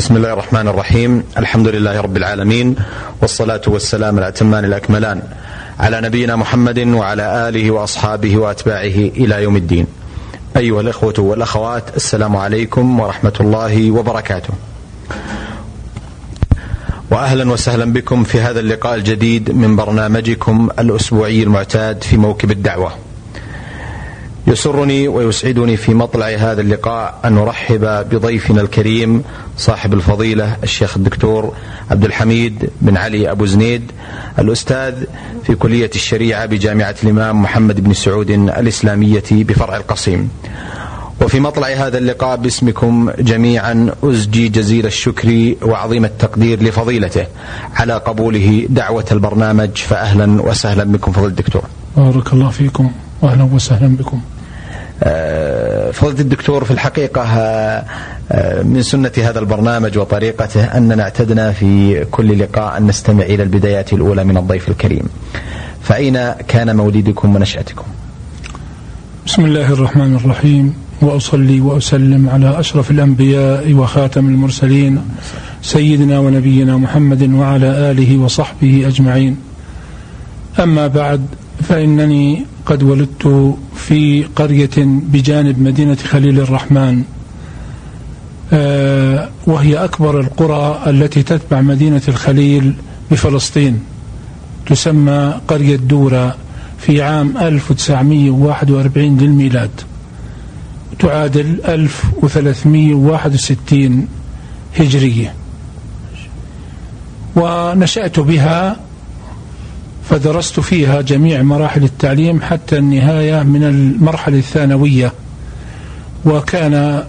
بسم الله الرحمن الرحيم الحمد لله رب العالمين والصلاة والسلام الأتمان الأكملان على نبينا محمد وعلى آله وأصحابه وأتباعه إلى يوم الدين أيها الإخوة والأخوات السلام عليكم ورحمة الله وبركاته واهلا وسهلا بكم في هذا اللقاء الجديد من برنامجكم الاسبوعي المعتاد في موكب الدعوه. يسرني ويسعدني في مطلع هذا اللقاء أن نرحب بضيفنا الكريم صاحب الفضيلة الشيخ الدكتور عبد الحميد بن علي أبو زنيد الأستاذ في كلية الشريعة بجامعة الإمام محمد بن سعود الإسلامية بفرع القصيم. وفي مطلع هذا اللقاء باسمكم جميعا أزجي جزيل الشكر وعظيم التقدير لفضيلته على قبوله دعوة البرنامج فأهلا وسهلا بكم فضل الدكتور بارك الله فيكم وأهلا وسهلا بكم. آه، فضيلة الدكتور في الحقيقة آه، من سنة هذا البرنامج وطريقته أننا اعتدنا في كل لقاء أن نستمع إلى البدايات الأولى من الضيف الكريم. فأين كان مولدكم ونشأتكم؟ بسم الله الرحمن الرحيم. وأصلي وأسلم على أشرف الأنبياء وخاتم المرسلين سيدنا ونبينا محمد وعلى آله وصحبه أجمعين. أما بعد فإنني قد ولدت في قرية بجانب مدينة خليل الرحمن. آه، وهي أكبر القرى التي تتبع مدينة الخليل بفلسطين. تسمى قرية دوره في عام 1941 للميلاد. تعادل 1361 هجرية. ونشأت بها فدرست فيها جميع مراحل التعليم حتى النهاية من المرحلة الثانوية. وكان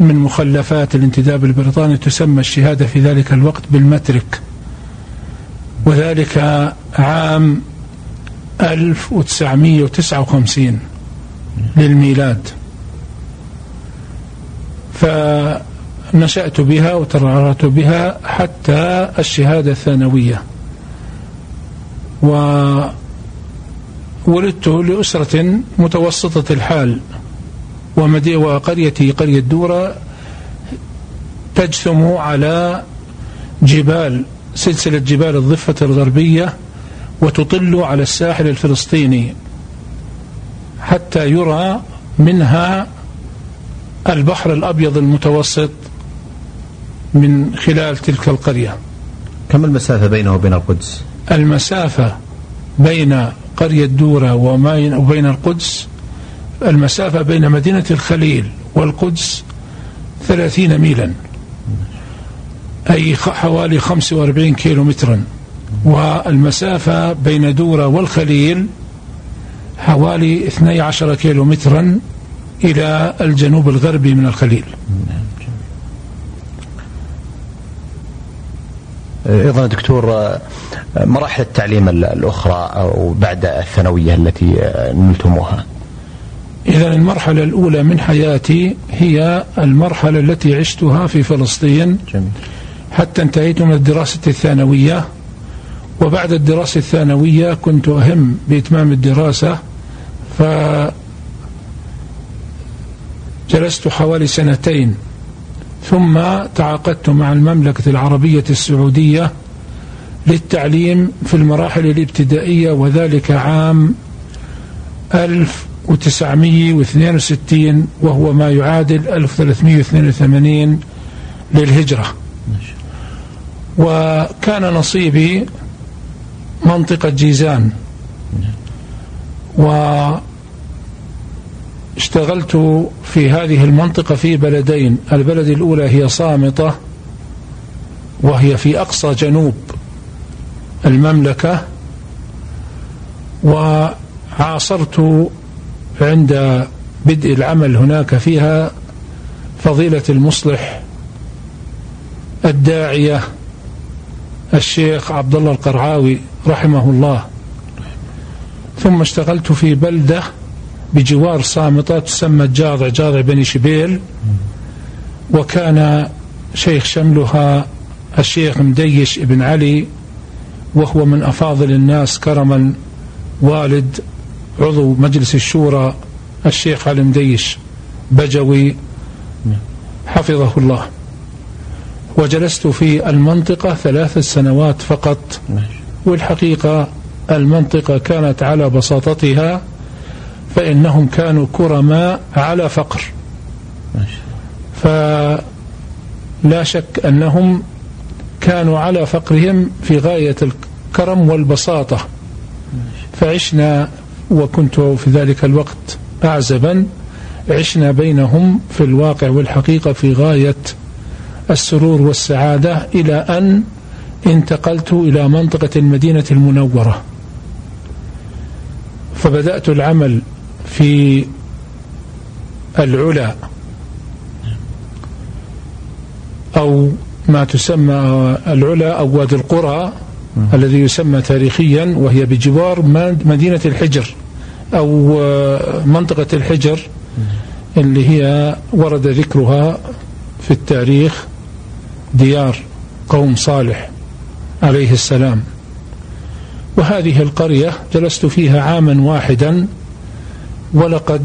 من مخلفات الانتداب البريطاني تسمى الشهادة في ذلك الوقت بالمترك. وذلك عام 1959 للميلاد. فنشأت بها وترعرعت بها حتى الشهادة الثانوية. وولدت لأسرة متوسطة الحال وقريتي قرية دورة تجثم على جبال سلسلة جبال الضفة الغربية وتطل على الساحل الفلسطيني حتى يرى منها البحر الأبيض المتوسط من خلال تلك القرية. كم المسافة بينه وبين القدس؟ المسافة بين قرية دورة وبين القدس المسافة بين مدينة الخليل والقدس ثلاثين ميلا أي حوالي 45 كيلو مترا والمسافة بين دورة والخليل حوالي 12 كيلو مترا إلى الجنوب الغربي من الخليل. أيضا دكتور مراحل التعليم الأخرى أو بعد الثانوية التي نلتموها إذا المرحلة الأولى من حياتي هي المرحلة التي عشتها في فلسطين جميل. حتى انتهيت من الدراسة الثانوية. وبعد الدراسة الثانوية كنت أهم بإتمام الدراسة ف جلست حوالي سنتين. ثم تعاقدت مع المملكة العربية السعودية للتعليم في المراحل الابتدائية وذلك عام 1962 وهو ما يعادل 1382 للهجرة. وكان نصيبي منطقة جيزان. و اشتغلت في هذه المنطقة في بلدين. البلد الأولى هي صامتة وهي في أقصى جنوب المملكة وعاصرت عند بدء العمل هناك فيها فضيلة المصلح الداعية الشيخ عبد الله القرعاوي رحمه الله. ثم اشتغلت في بلدة بجوار صامتة تسمى جاضع جاضع بني شبيل. وكان شيخ شملها الشيخ مديش ابن علي وهو من أفاضل الناس كرما والد عضو مجلس الشورى الشيخ علي مديش بجوي. حفظه الله. وجلست في المنطقة ثلاث سنوات فقط. والحقيقة المنطقة كانت على بساطتها فإنهم كانوا كرماء على فقر. فلا شك أنهم كانوا على فقرهم في غاية الكرم والبساطة. فعشنا وكنت في ذلك الوقت أعزبا عشنا بينهم في الواقع والحقيقة في غاية السرور والسعادة إلى أن انتقلت إلى منطقة المدينة المنورة. فبدأت العمل في العلا أو ما تسمى العلا أو وادي القرى الذي يسمى تاريخيا وهي بجوار مدينة الحجر أو منطقة الحجر اللي هي ورد ذكرها في التاريخ ديار قوم صالح عليه السلام. وهذه القرية جلست فيها عاما واحدا ولقد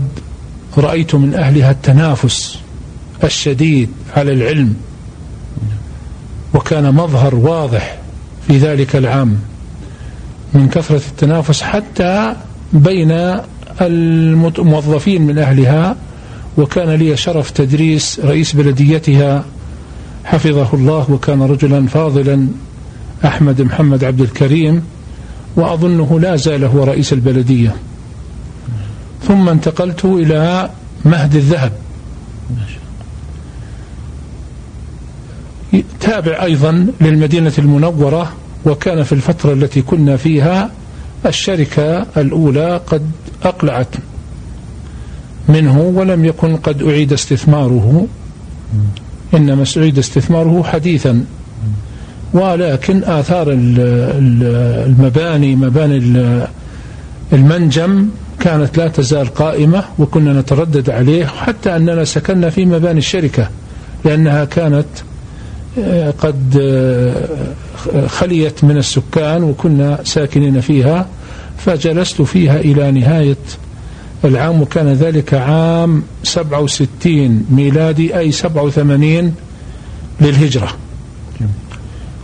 رأيت من أهلها التنافس الشديد على العلم وكان مظهر واضح في ذلك العام من كثرة التنافس حتى بين الموظفين من أهلها وكان لي شرف تدريس رئيس بلديتها حفظه الله وكان رجلا فاضلا أحمد محمد عبد الكريم وأظنه لا زال هو رئيس البلدية. ثم انتقلت إلى مهد الذهب. تابع أيضا للمدينة المنورة وكان في الفترة التي كنا فيها الشركة الأولى قد أقلعت منه ولم يكن قد أعيد استثماره. إنما أعيد استثماره حديثا. ولكن آثار المباني مباني المنجم كانت لا تزال قائمة وكنا نتردد عليه حتى أننا سكننا في مباني الشركة لأنها كانت آه، قد آه، خليت من السكان وكنا ساكنين فيها فجلست فيها إلى نهاية العام وكان ذلك عام 67 ميلادي أي 87 للهجرة.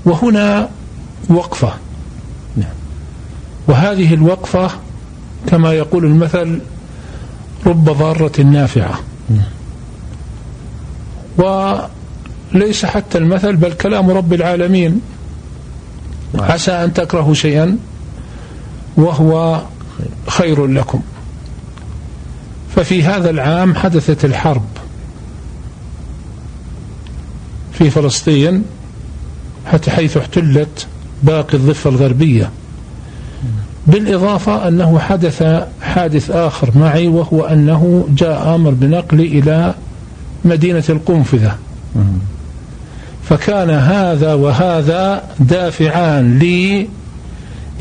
وهنا وقفة. وهذه الوقفة كما يقول المثل رب ضارة نافعة. وليس حتى المثل بل كلام رب العالمين. عسى أن تكرهوا شيئا وهو خير لكم. ففي هذا العام حدثت الحرب في فلسطين حتى حيث احتلت باقي الضفة الغربية. بالإضافة أنه حدث حادث آخر معي وهو أنه جاء أمر بنقلي إلى مدينة القنفذة. فكان هذا وهذا دافعان لي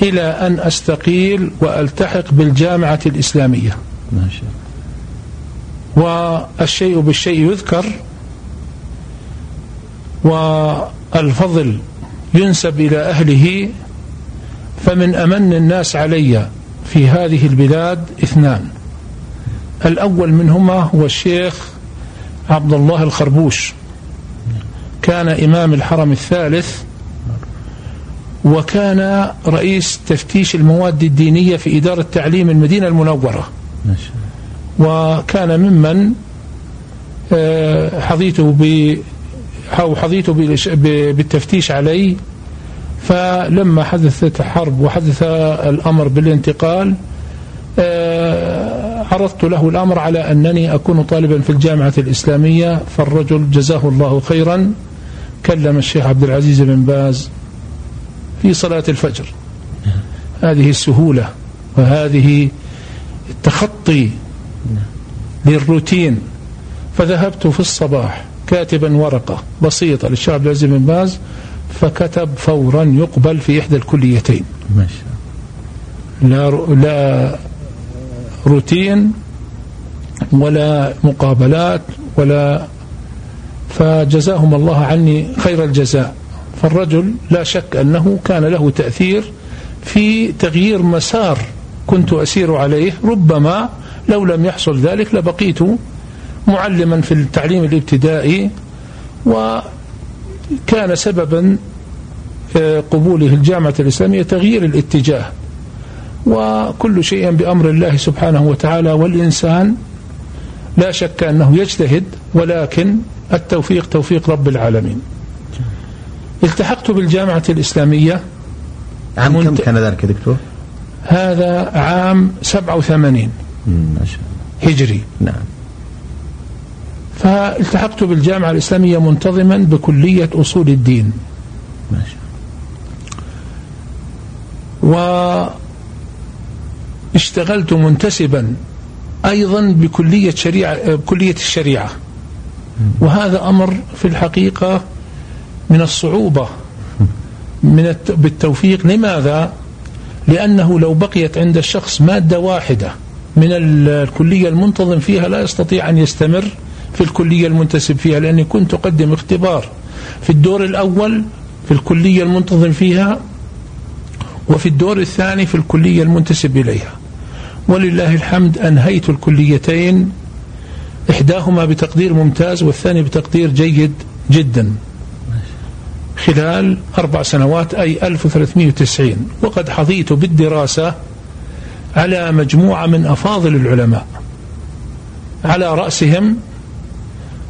إلى أن أستقيل وألتحق بالجامعة الإسلامية. ما شاء والشيء بالشيء يذكر والفضل ينسب إلى أهله فمن أمن الناس علي في هذه البلاد اثنان. الأول منهما هو الشيخ عبد الله الخربوش. كان إمام الحرم الثالث وكان رئيس تفتيش المواد الدينية في إدارة تعليم المدينة المنورة. وكان ممن آه، حظيت ب أو حظيت بالتفتيش علي فلما حدثت حرب وحدث الأمر بالانتقال آه، عرضت له الأمر على أنني أكون طالبا في الجامعة الإسلامية فالرجل جزاه الله خيرا كلم الشيخ عبد العزيز بن باز في صلاة الفجر. هذه السهولة وهذه التخطي للروتين. فذهبت في الصباح كاتبا ورقة بسيطة للشيخ عبد العزيز بن باز فكتب فورا يقبل في إحدى الكليتين. لا لا روتين ولا مقابلات ولا فجزاهم الله عني خير الجزاء. فالرجل لا شك أنه كان له تأثير في تغيير مسار كنت أسير عليه. ربما لو لم يحصل ذلك لبقيت معلما في التعليم الابتدائي و كان سببا قبوله الجامعة الإسلامية تغيير الاتجاه وكل شيء بأمر الله سبحانه وتعالى والإنسان لا شك أنه يجتهد ولكن التوفيق توفيق رب العالمين. التحقت بالجامعة الإسلامية عام كم كان ذلك دكتور؟ هذا عام 87 ما شاء الله. هجري. نعم. فالتحقت بالجامعة الإسلامية منتظما بكلية أصول الدين. واشتغلت منتسبا أيضا بكلية شريعة بكلية الشريعة. وهذا أمر في الحقيقة من الصعوبة من بالتوفيق. لماذا؟ لأنه لو بقيت عند الشخص مادة واحدة من الكلية المنتظم فيها لا يستطيع أن يستمر. في الكلية المنتسب فيها لأني كنت أقدم اختبار في الدور الأول في الكلية المنتظم فيها وفي الدور الثاني في الكلية المنتسب إليها. ولله الحمد أنهيت الكليتين إحداهما بتقدير ممتاز والثاني بتقدير جيد جدا. خلال أربع سنوات أي 1390 وقد حظيت بالدراسة على مجموعة من أفاضل العلماء. على رأسهم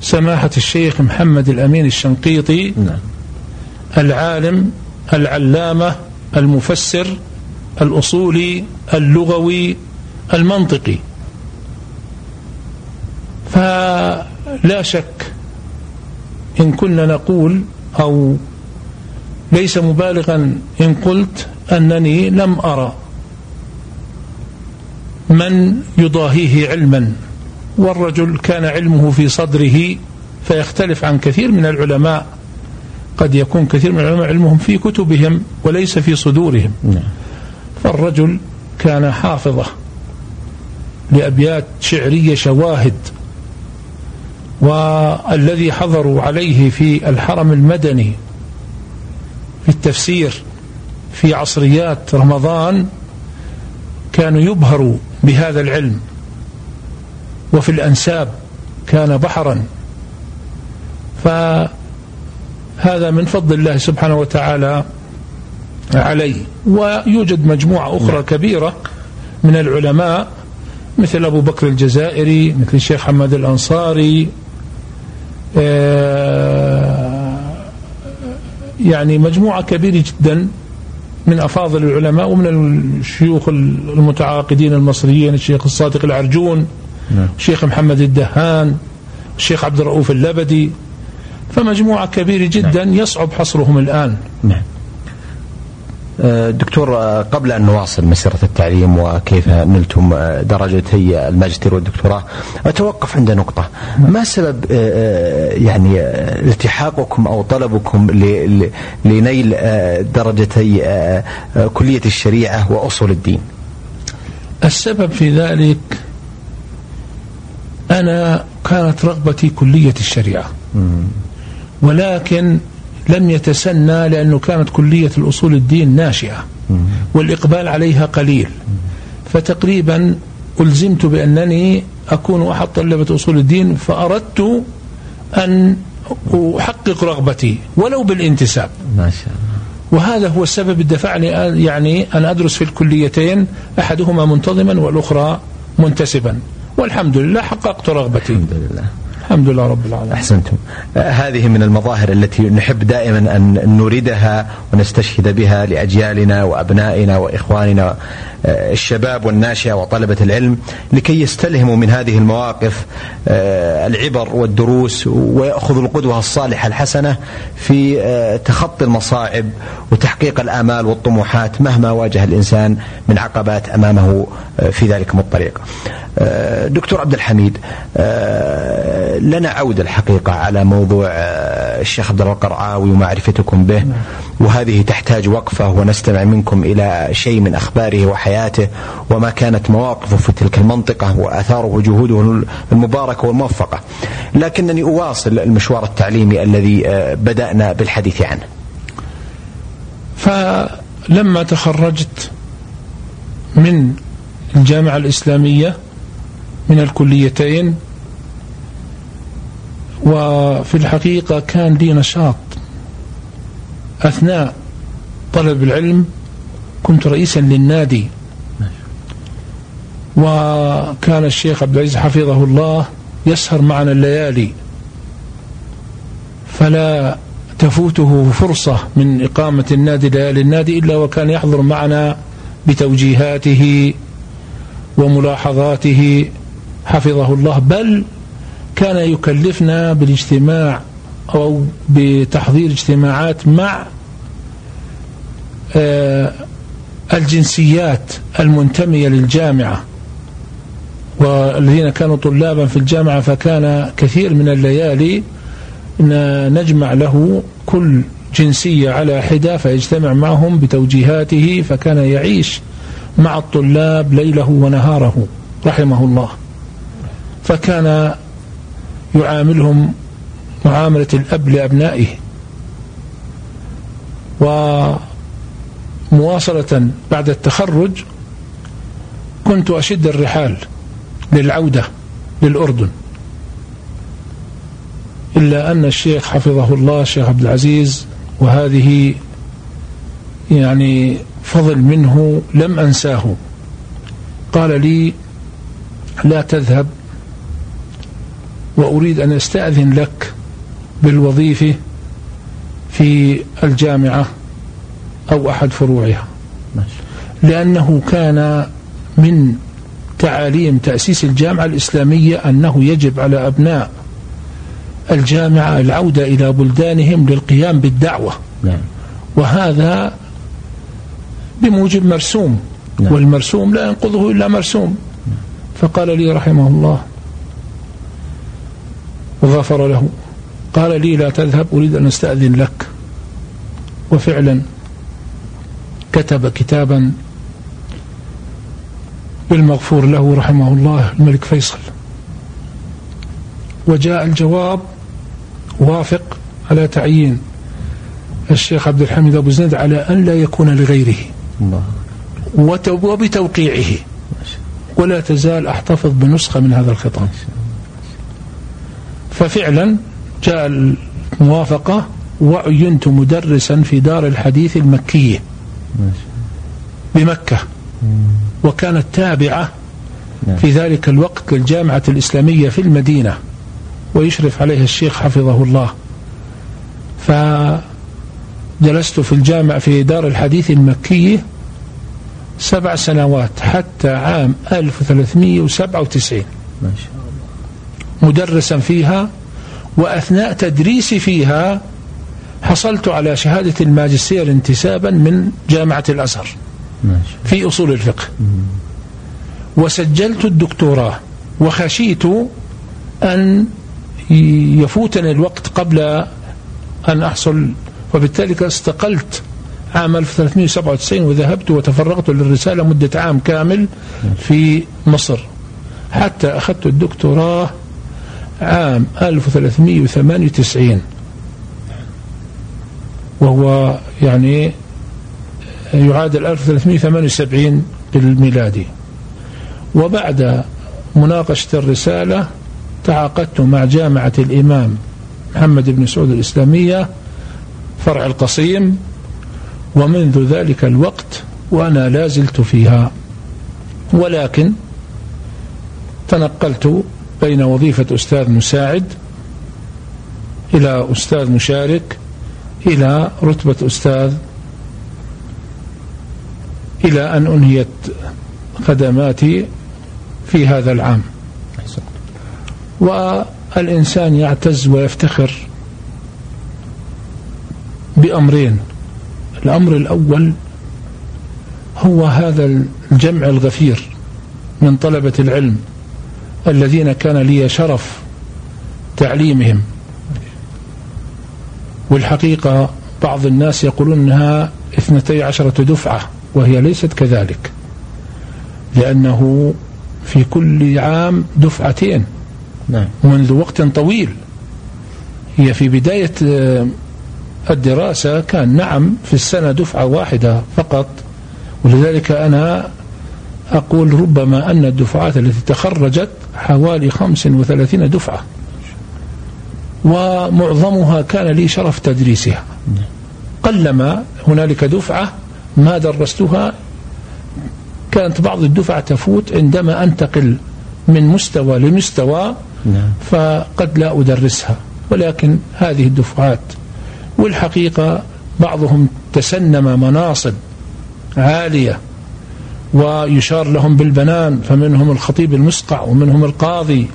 سماحة الشيخ محمد الأمين الشنقيطي نعم. العالم العلامة المفسر الأصولي اللغوي المنطقي فلا شك إن كنا نقول أو ليس مبالغا إن قلت أنني لم أرى من يضاهيه علما والرجل كان علمه في صدره فيختلف عن كثير من العلماء. قد يكون كثير من العلماء علمهم في كتبهم وليس في صدورهم. نعم. فالرجل كان حافظة لأبيات شعرية شواهد والذي حضروا عليه في الحرم المدني في التفسير في عصريات رمضان كانوا يبهروا بهذا العلم. وفي الأنساب كان بحرا. فهذا من فضل الله سبحانه وتعالى عليه. ويوجد مجموعة أخرى نعم. كبيرة من العلماء مثل أبو بكر الجزائري مثل الشيخ حماد الأنصاري آه، يعني مجموعة كبيرة جدا من أفاضل العلماء ومن الشيوخ المتعاقدين المصريين الشيخ الصادق العرجون. نعم. الشيخ محمد الدهان الشيخ عبد الرؤوف اللبدي فمجموعة كبيرة جدا نعم. يصعب حصرهم الآن نعم. آه، دكتور آه، قبل أن نواصل مسيرة التعليم وكيف نلتم آه، درجتي الماجستير والدكتوراه أتوقف عند نقطة ما سبب يعني التحاقكم أو طلبكم لنيل درجتي كلية الشريعة وأصول الدين السبب في ذلك أنا كانت رغبتي كلية الشريعة. ولكن لم يتسنى لأنه كانت كلية الأصول الدين ناشئة. والإقبال عليها قليل. فتقريبا ألزمت بأنني أكون أحد طلبة أصول الدين فأردت أن أحقق رغبتي ولو بالانتساب. ما شاء الله وهذا هو السبب الدفعني يعني أن أدرس في الكليتين أحدهما منتظما والأخرى منتسبا. والحمد لله حققت رغبتي. الحمد لله. الحمد لله رب العالمين. أحسنتم. هذه من المظاهر التي نحب دائما أن نريدها ونستشهد بها لأجيالنا وأبنائنا وإخواننا. آه، الشباب والناشئة وطلبة العلم لكي يستلهموا من هذه المواقف آه، العبر والدروس ويأخذوا القدوة الصالحة الحسنة في آه، تخطي المصاعب وتحقيق الآمال والطموحات مهما واجه الإنسان من عقبات أمامه في ذلكم الطريق دكتور عبد الحميد لنا عودة الحقيقة على موضوع الشيخ عبد الله القرعاوي ومعرفتكم به وهذه تحتاج وقفة ونستمع منكم إلى شيء من أخباره وحياته. وما كانت مواقفه في تلك المنطقة وآثاره وجهوده المباركة والموفقة. لكنني أواصل المشوار التعليمي الذي آه، بدأنا بالحديث عنه. فلما تخرجت من الجامعة الإسلامية من الكليتين وفي الحقيقة كان لي نشاط. أثناء طلب العلم كنت رئيسا للنادي وكان الشيخ عبد العزيز حفظه الله يسهر معنا الليالي. فلا تفوته فرصة من إقامة النادي ليالي النادي إلا وكان يحضر معنا بتوجيهاته وملاحظاته. حفظه الله. بل كان يكلفنا بالاجتماع أو بتحضير اجتماعات مع آه، الجنسيات المنتمية للجامعة. والذين كانوا طلابا في الجامعة فكان كثير من الليالي نجمع له كل جنسية على حدة فيجتمع معهم بتوجيهاته فكان يعيش مع الطلاب ليله ونهاره رحمه الله. فكان يعاملهم معاملة الأب لأبنائه. ومواصلة بعد التخرج كنت أشد الرحال. للعودة للأردن. إلا أن الشيخ حفظه الله الشيخ عبد العزيز وهذه يعني فضل منه لم أنساه. قال لي لا تذهب وأريد أن أستأذن لك بالوظيفة في الجامعة أو أحد فروعها. لأنه كان من تعاليم تأسيس الجامعة الإسلامية أنه يجب على أبناء الجامعة العودة إلى بلدانهم للقيام بالدعوة نعم. وهذا بموجب مرسوم نعم. والمرسوم لا ينقضه إلا مرسوم فقال لي رحمه الله وغفر له قال لي لا تذهب أريد أن أستأذن لك وفعلا كتب كتابا بالمغفور له رحمه الله الملك فيصل. وجاء الجواب وافق على تعيين الشيخ عبد الحميد أبو زند على أن لا يكون لغيره وبتوقيعه. ولا تزال أحتفظ بنسخة من هذا الخطاب. ففعلا جاء الموافقة وعينت مدرسا في دار الحديث المكية. بمكة. وكانت تابعة نعم. في ذلك الوقت للجامعة الإسلامية في المدينة ويشرف عليها الشيخ حفظه الله. فجلست في الجامعة في دار الحديث المكية سبع سنوات حتى عام 1397 ما شاء الله. مدرسا فيها وأثناء تدريسي فيها حصلت على شهادة الماجستير انتسابا من جامعة الأزهر. في أصول الفقه. وسجلت الدكتوراه وخشيت أن يفوتني الوقت قبل أن أحصل. وبالتالي استقلت عام 1397 وذهبت وتفرغت للرسالة مدة عام كامل في مصر. حتى أخذت الدكتوراه عام 1398 وهو يعني يعادل 1378 بالميلادي وبعد مناقشة الرسالة تعاقدت مع جامعة الإمام محمد بن سعود الإسلامية فرع القصيم ومنذ ذلك الوقت وأنا لا زلت فيها. ولكن تنقلت بين وظيفة أستاذ مساعد إلى أستاذ مشارك إلى رتبة أستاذ إلى أن أنهيت خدماتي في هذا العام. والإنسان يعتز ويفتخر بأمرين. الأمر الأول هو هذا الجمع الغفير من طلبة العلم الذين كان لي شرف تعليمهم. والحقيقة بعض الناس يقولون أنها اثنتي عشرة دفعة. وهي ليست كذلك لأنه في كل عام دفعتين نعم. منذ وقت طويل. هي في بداية آه، الدراسة كان نعم في السنة دفعة واحدة فقط ولذلك أنا أقول ربما أن الدفعات التي تخرجت حوالي 35 دفعة ومعظمها كان لي شرف تدريسها. قلما هنالك دفعة ما درستها كانت بعض الدفع تفوت عندما أنتقل من مستوى لمستوى نعم. فقد لا أدرسها ولكن هذه الدفعات والحقيقة بعضهم تسنم مناصب عالية ويشار لهم بالبنان فمنهم الخطيب المسقع ومنهم القاضي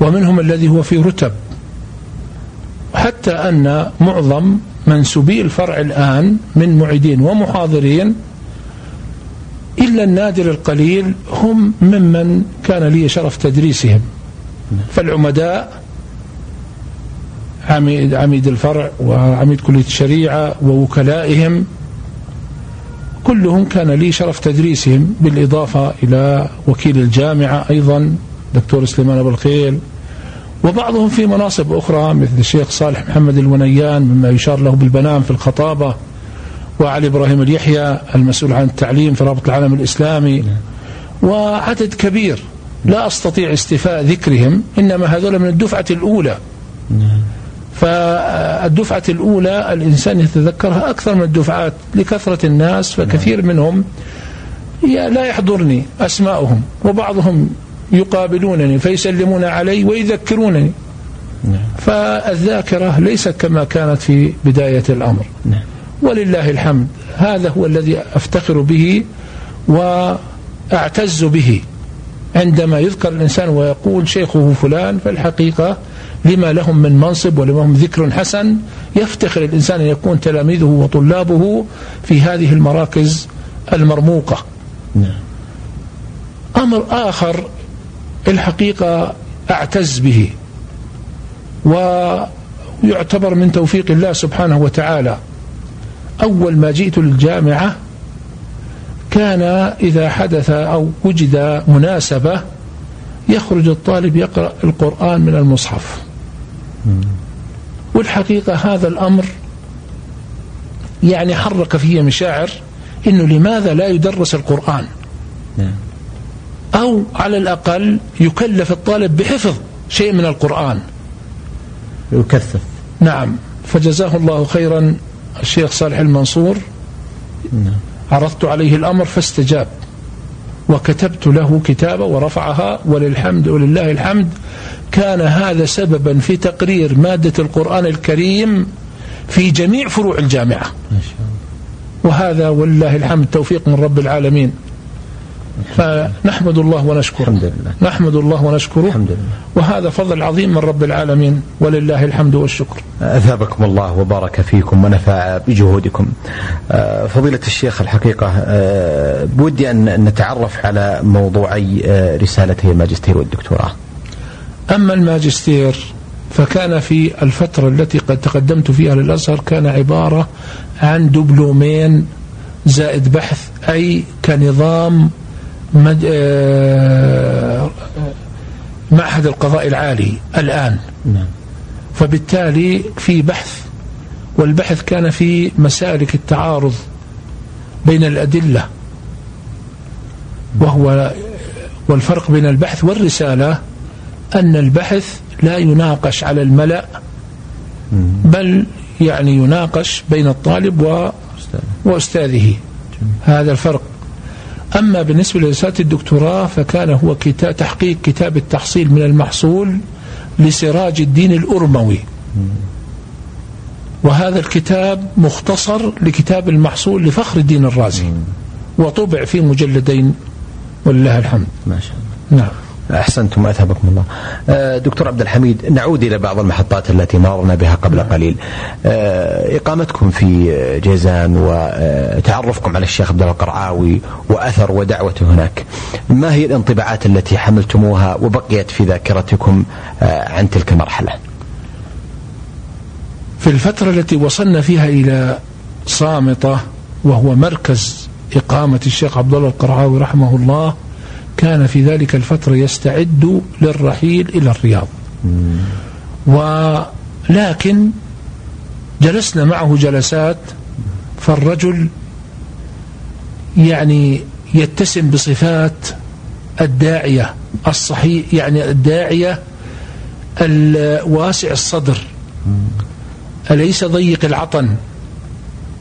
ومنهم الذي هو في رتب حتى أن معظم منسوبي الفرع الآن من معيدين ومحاضرين إلا النادر القليل هم ممن كان لي شرف تدريسهم. فالعمداء عميد, عميد الفرع وعميد كلية الشريعة ووكلائهم كلهم كان لي شرف تدريسهم بالإضافة إلى وكيل الجامعة أيضا دكتور سليمان أبو الخيل وبعضهم في مناصب أخرى مثل الشيخ صالح محمد الونيان مما يشار له بالبنام في الخطابة وعلي إبراهيم اليحيى المسؤول عن التعليم في رابط العالم الإسلامي وعدد كبير. لا أستطيع استيفاء ذكرهم إنما هذول من الدفعة الأولى. فالدفعة الأولى الإنسان يتذكرها أكثر من الدفعات لكثرة الناس فكثير منهم لا يحضرني أسماؤهم وبعضهم يقابلونني فيسلمون علي ويذكرونني. فالذاكرة ليست كما كانت في بداية الأمر. ولله الحمد. هذا هو الذي أفتخر به وأعتز به. عندما يذكر الإنسان ويقول شيخه فلان فالحقيقة لما لهم من منصب ولما ذكر حسن يفتخر الإنسان أن يكون تلاميذه وطلابه في هذه المراكز المرموقة. نعم. أمر آخر الحقيقة أعتز به ويعتبر من توفيق الله سبحانه وتعالى. أول ما جئت للجامعة كان إذا حدث أو وجد مناسبة يخرج الطالب يقرأ القرآن من المصحف. والحقيقة هذا الأمر يعني حرك فيه مشاعر إنه لماذا لا يدرس القرآن؟ أو على الأقل يكلف الطالب بحفظ شيء من القرآن. يكثف. نعم. فجزاه الله خيرا الشيخ صالح المنصور. نعم. عرضت عليه الأمر فاستجاب. وكتبت له كتابة ورفعها وللحمد ولله الحمد. كان هذا سببا في تقرير مادة القرآن الكريم في جميع فروع الجامعة. ما شاء الله. وهذا ولله الحمد توفيق من رب العالمين. فنحمد الله ونشكره. الحمد لله. نحمد الله ونشكره. الحمد لله. وهذا فضل عظيم من رب العالمين. ولله الحمد والشكر. أثابكم الله وبارك فيكم ونفع بجهودكم. آه، فضيلة الشيخ الحقيقة آه، بودي أن نتعرف على موضوعي آه، رسالتي الماجستير والدكتوراه. أما الماجستير فكان في الفترة التي قد تقدمت فيها للأزهر كان عبارة عن دبلومين زائد بحث أي كنظام مد... آه... معهد القضاء العالي الآن. نعم. فبالتالي في بحث والبحث كان في مسالك التعارض بين الأدلة وهو والفرق بين البحث والرسالة أن البحث لا يناقش على الملأ بل يعني يناقش بين الطالب و وأستاذه. هذا الفرق. أما بالنسبة لرسالة الدكتوراه فكان هو كتاب تحقيق كتاب التحصيل من المحصول لسراج الدين الأرموي. وهذا الكتاب مختصر لكتاب المحصول لفخر الدين الرازي. وطبع في مجلدين ولله الحمد. ما شاء الله. نعم. أحسنتم أثابكم الله. آه، دكتور عبد الحميد نعود إلى بعض المحطات التي مررنا بها قبل قليل. آه، إقامتكم في جيزان وتعرفكم على الشيخ عبد الله القرعاوي وأثر ودعوته هناك. ما هي الانطباعات التي حملتموها وبقيت في ذاكرتكم آه، عن تلك المرحلة؟ في الفترة التي وصلنا فيها إلى صامتة وهو مركز إقامة الشيخ عبد الله القرعاوي رحمه الله كان في ذلك الفترة يستعد للرحيل إلى الرياض. ولكن جلسنا معه جلسات فالرجل يعني يتسم بصفات الداعية الصحيح يعني الداعية الواسع الصدر. أليس ضيق العطن؟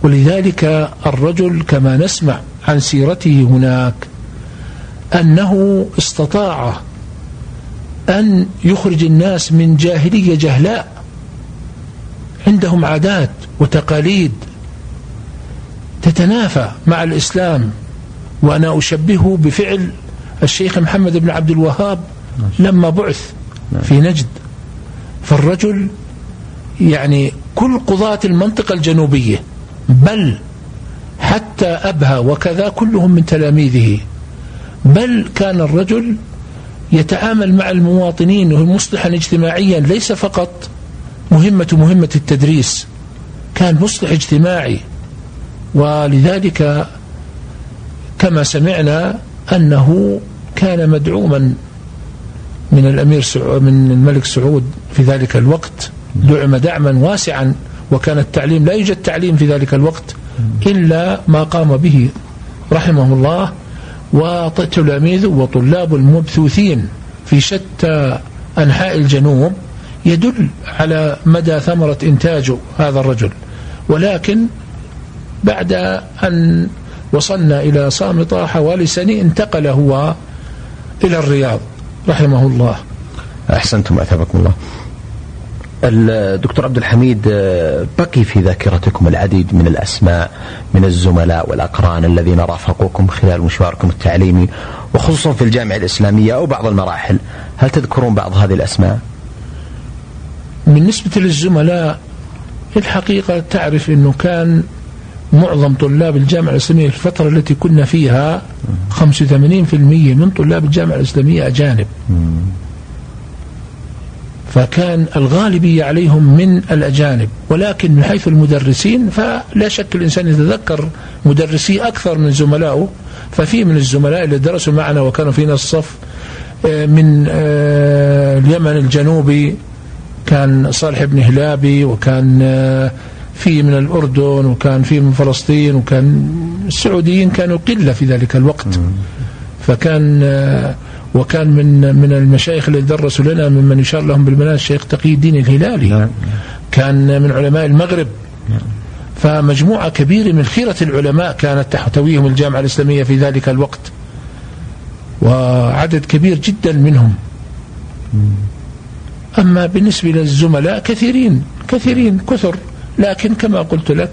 ولذلك الرجل كما نسمع عن سيرته هناك أنه استطاع أن يخرج الناس من جاهلية جهلاء. عندهم عادات وتقاليد تتنافى مع الإسلام. وأنا أشبهه بفعل الشيخ محمد بن عبد الوهاب لما بعث في نجد. فالرجل يعني كل قضاة المنطقة الجنوبية بل حتى أبها وكذا كلهم من تلاميذه. بل كان الرجل يتعامل مع المواطنين مصلحا اجتماعيا ليس فقط مهمة مهمة التدريس كان مصلح اجتماعي. ولذلك كما سمعنا أنه كان مدعوما من الأمير من الملك سعود في ذلك الوقت. دعم دعما واسعا وكان التعليم لا يوجد تعليم في ذلك الوقت إلا ما قام به رحمه الله. وتلاميذه وطلاب المبثوثين في شتى أنحاء الجنوب يدل على مدى ثمرة إنتاج هذا الرجل. ولكن بعد أن وصلنا إلى صامتة حوالي سنة انتقل هو إلى الرياض رحمه الله. أحسنتم أثابكم الله. الدكتور عبد الحميد بقي في ذاكرتكم العديد من الأسماء من الزملاء والأقران الذين رافقوكم خلال مشواركم التعليمي وخصوصا في الجامعة الإسلامية أو بعض المراحل، هل تذكرون بعض هذه الأسماء؟ بالنسبة للزملاء الحقيقة تعرف إنه كان معظم طلاب الجامعة الإسلامية في الفترة التي كنا فيها 85% من طلاب الجامعة الإسلامية أجانب. فكان الغالبية عليهم من الأجانب ولكن من حيث المدرسين فلا شك الإنسان يتذكر مدرسي أكثر من زملائه ففي من الزملاء اللي درسوا معنا وكانوا فينا الصف آه، من آه، اليمن الجنوبي كان صالح بن هلابي وكان آه، في من الأردن وكان في من فلسطين وكان السعوديين كانوا قلة في ذلك الوقت. فكان وكان من من المشايخ اللي درسوا لنا ممن يشار لهم بالمنال الشيخ تقي الدين الهلالي. نعم. كان من علماء المغرب. نعم. فمجموعة كبيرة من خيرة العلماء كانت تحتويهم الجامعة الإسلامية في ذلك الوقت. وعدد كبير جدا منهم. أما بالنسبة للزملاء كثيرين كثيرين كثر. لكن كما قلت لك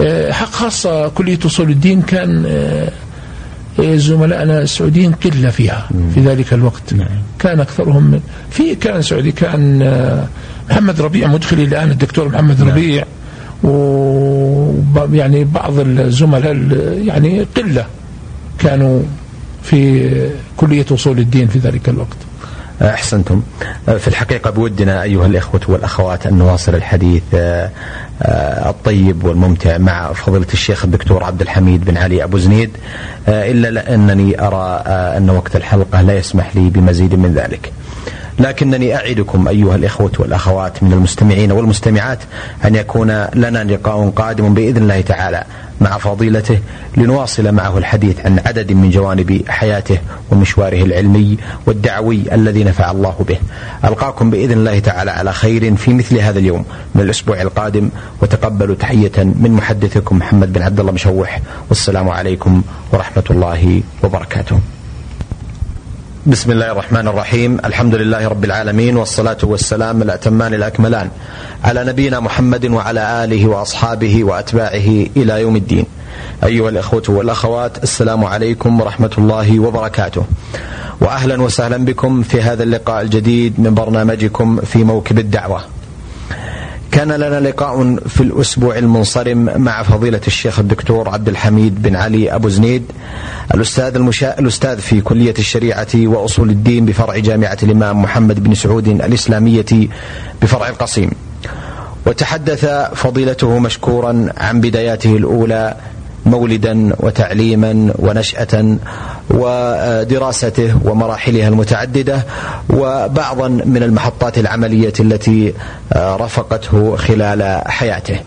آه، حق خاصة كلية أصول الدين كان آه، زملائنا السعوديين قلة فيها في ذلك الوقت نعم. كان أكثرهم من في كان سعودي كان آه، محمد ربيع مدخلي الآن الدكتور محمد نعم. ربيع ويعني بعض الزملاء يعني قلة كانوا في كلية أصول الدين في ذلك الوقت أحسنتم. في الحقيقة بودنا أيها الإخوة والأخوات أن نواصل الحديث آه، آه، الطيب والممتع مع فضيلة الشيخ الدكتور عبد الحميد بن علي أبو زنيد. إلا لأنني أرى أن وقت الحلقة لا يسمح لي بمزيد من ذلك. لكنني أعدكم أيها الإخوة والأخوات من المستمعين والمستمعات أن يكون لنا لقاء قادم بإذن الله تعالى. مع فضيلته لنواصل معه الحديث عن عدد من جوانب حياته ومشواره العلمي والدعوي الذي نفع الله به. ألقاكم بإذن الله تعالى على خير في مثل هذا اليوم من الأسبوع القادم وتقبلوا تحية من محدثكم محمد بن عبد الله مشوح والسلام عليكم ورحمة الله وبركاته. بسم الله الرحمن الرحيم الحمد لله رب العالمين والصلاة والسلام الأتمان الأكملان على نبينا محمد وعلى آله وأصحابه وأتباعه إلى يوم الدين أيها الإخوة والأخوات السلام عليكم ورحمة الله وبركاته وأهلا وسهلا بكم في هذا اللقاء الجديد من برنامجكم في موكب الدعوة كان لنا لقاء في الأسبوع المنصرم مع فضيلة الشيخ الدكتور عبد الحميد بن علي أبو زنيد الأستاذ المشا... الأستاذ في كلية الشريعة وأصول الدين بفرع جامعة الإمام محمد بن سعود الإسلامية بفرع القصيم. وتحدث فضيلته مشكورا عن بداياته الأولى مولدا وتعليما ونشأة ودراسته ومراحلها المتعددة وبعضا من المحطات العملية التي رافقته خلال حياته.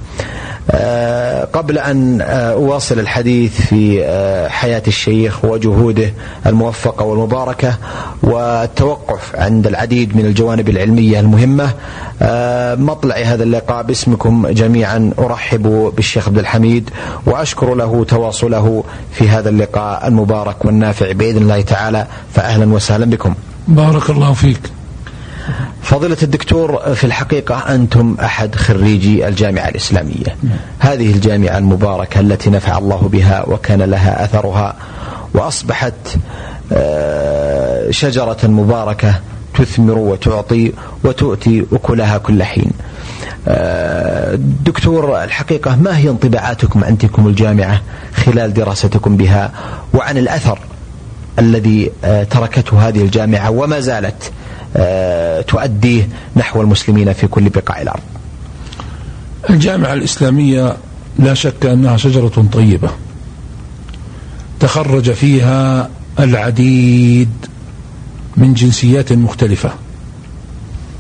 قبل أن أواصل الحديث في حياة الشيخ وجهوده الموفقة والمباركة والتوقف عند العديد من الجوانب العلمية المهمة مطلع هذا اللقاء باسمكم جميعا. أرحب بالشيخ عبد الحميد وأشكر له تواصله في هذا اللقاء المبارك والنافع بإذن الله تعالى. فأهلا وسهلا بكم. بارك الله فيك. فضيلة الدكتور في الحقيقة أنتم أحد خريجي الجامعة الإسلامية. هذه الجامعة المباركة التي نفع الله بها وكان لها أثرها وأصبحت آه، شجرة مباركة تثمر وتعطي وتؤتي أكلها كل حين. آه، دكتور الحقيقة ما هي انطباعاتكم عن تلكم الجامعة خلال دراستكم بها وعن الأثر الذي آه، تركته هذه الجامعة وما زالت تؤديه نحو المسلمين في كل بقاع الأرض. الجامعة الإسلامية لا شك أنها شجرة طيبة. تخرج فيها العديد من جنسيات مختلفة.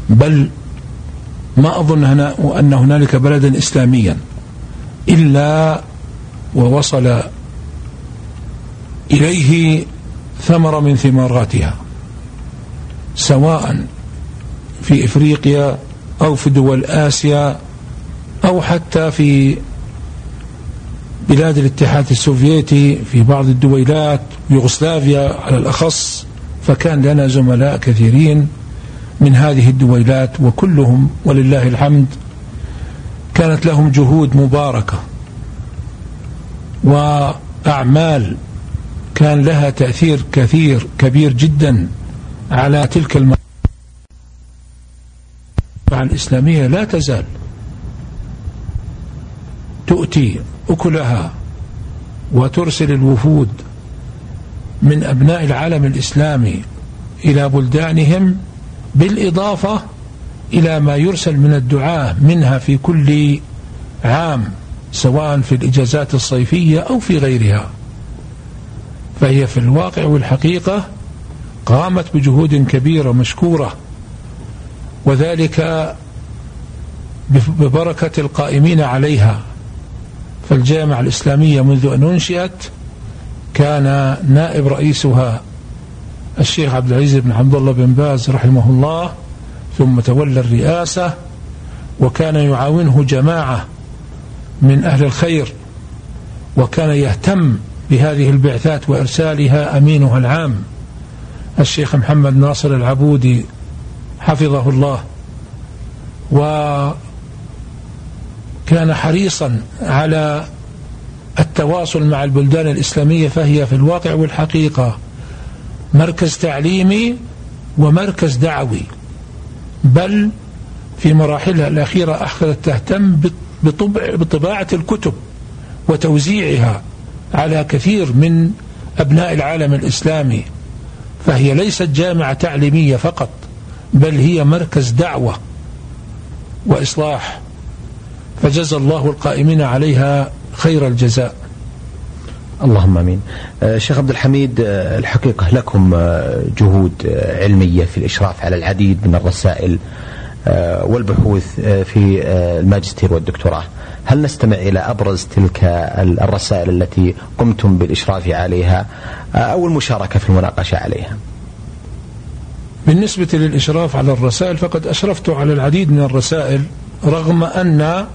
بل ما أظن هنا أن هنالك بلدا إسلاميا إلا ووصل إليه ثمرة من ثماراتها سواء في إفريقيا أو في دول آسيا أو حتى في بلاد الاتحاد السوفيتي في بعض الدويلات يوغوسلافيا على الأخص فكان لنا زملاء كثيرين من هذه الدويلات وكلهم ولله الحمد كانت لهم جهود مباركة وأعمال كان لها تأثير كثير كبير جدا على تلك المرحلة الإسلامية لا تزال تؤتي أكلها وترسل الوفود من أبناء العالم الإسلامي إلى بلدانهم بالإضافة إلى ما يرسل من الدعاة منها في كل عام سواء في الإجازات الصيفية أو في غيرها. فهي في الواقع والحقيقة قامت بجهود كبيرة مشكورة وذلك ببركة القائمين عليها. فالجامعة الإسلامية منذ أن أنشئت كان نائب رئيسها الشيخ عبد العزيز بن عبد الله بن باز رحمه الله ثم تولى الرئاسة وكان يعاونه جماعة من أهل الخير وكان يهتم بهذه البعثات وإرسالها أمينها العام. الشيخ محمد ناصر العبودي حفظه الله. وكان حريصا على التواصل مع البلدان الإسلامية فهي في الواقع والحقيقة مركز تعليمي ومركز دعوي. بل في مراحلها الأخيرة أخذت تهتم بطبع بطباعة الكتب وتوزيعها على كثير من أبناء العالم الإسلامي. فهي ليست جامعة تعليمية فقط بل هي مركز دعوة وإصلاح. فجزى الله القائمين عليها خير الجزاء. اللهم آمين. آه، شيخ عبد الحميد آه، الحقيقة لكم آه، جهود علمية في الإشراف على العديد من الرسائل. والبحوث في الماجستير والدكتوراه. هل نستمع إلى أبرز تلك الرسائل التي قمتم بالإشراف عليها أو المشاركة في المناقشة عليها؟ بالنسبة للإشراف على الرسائل فقد أشرفت على العديد من الرسائل رغم أن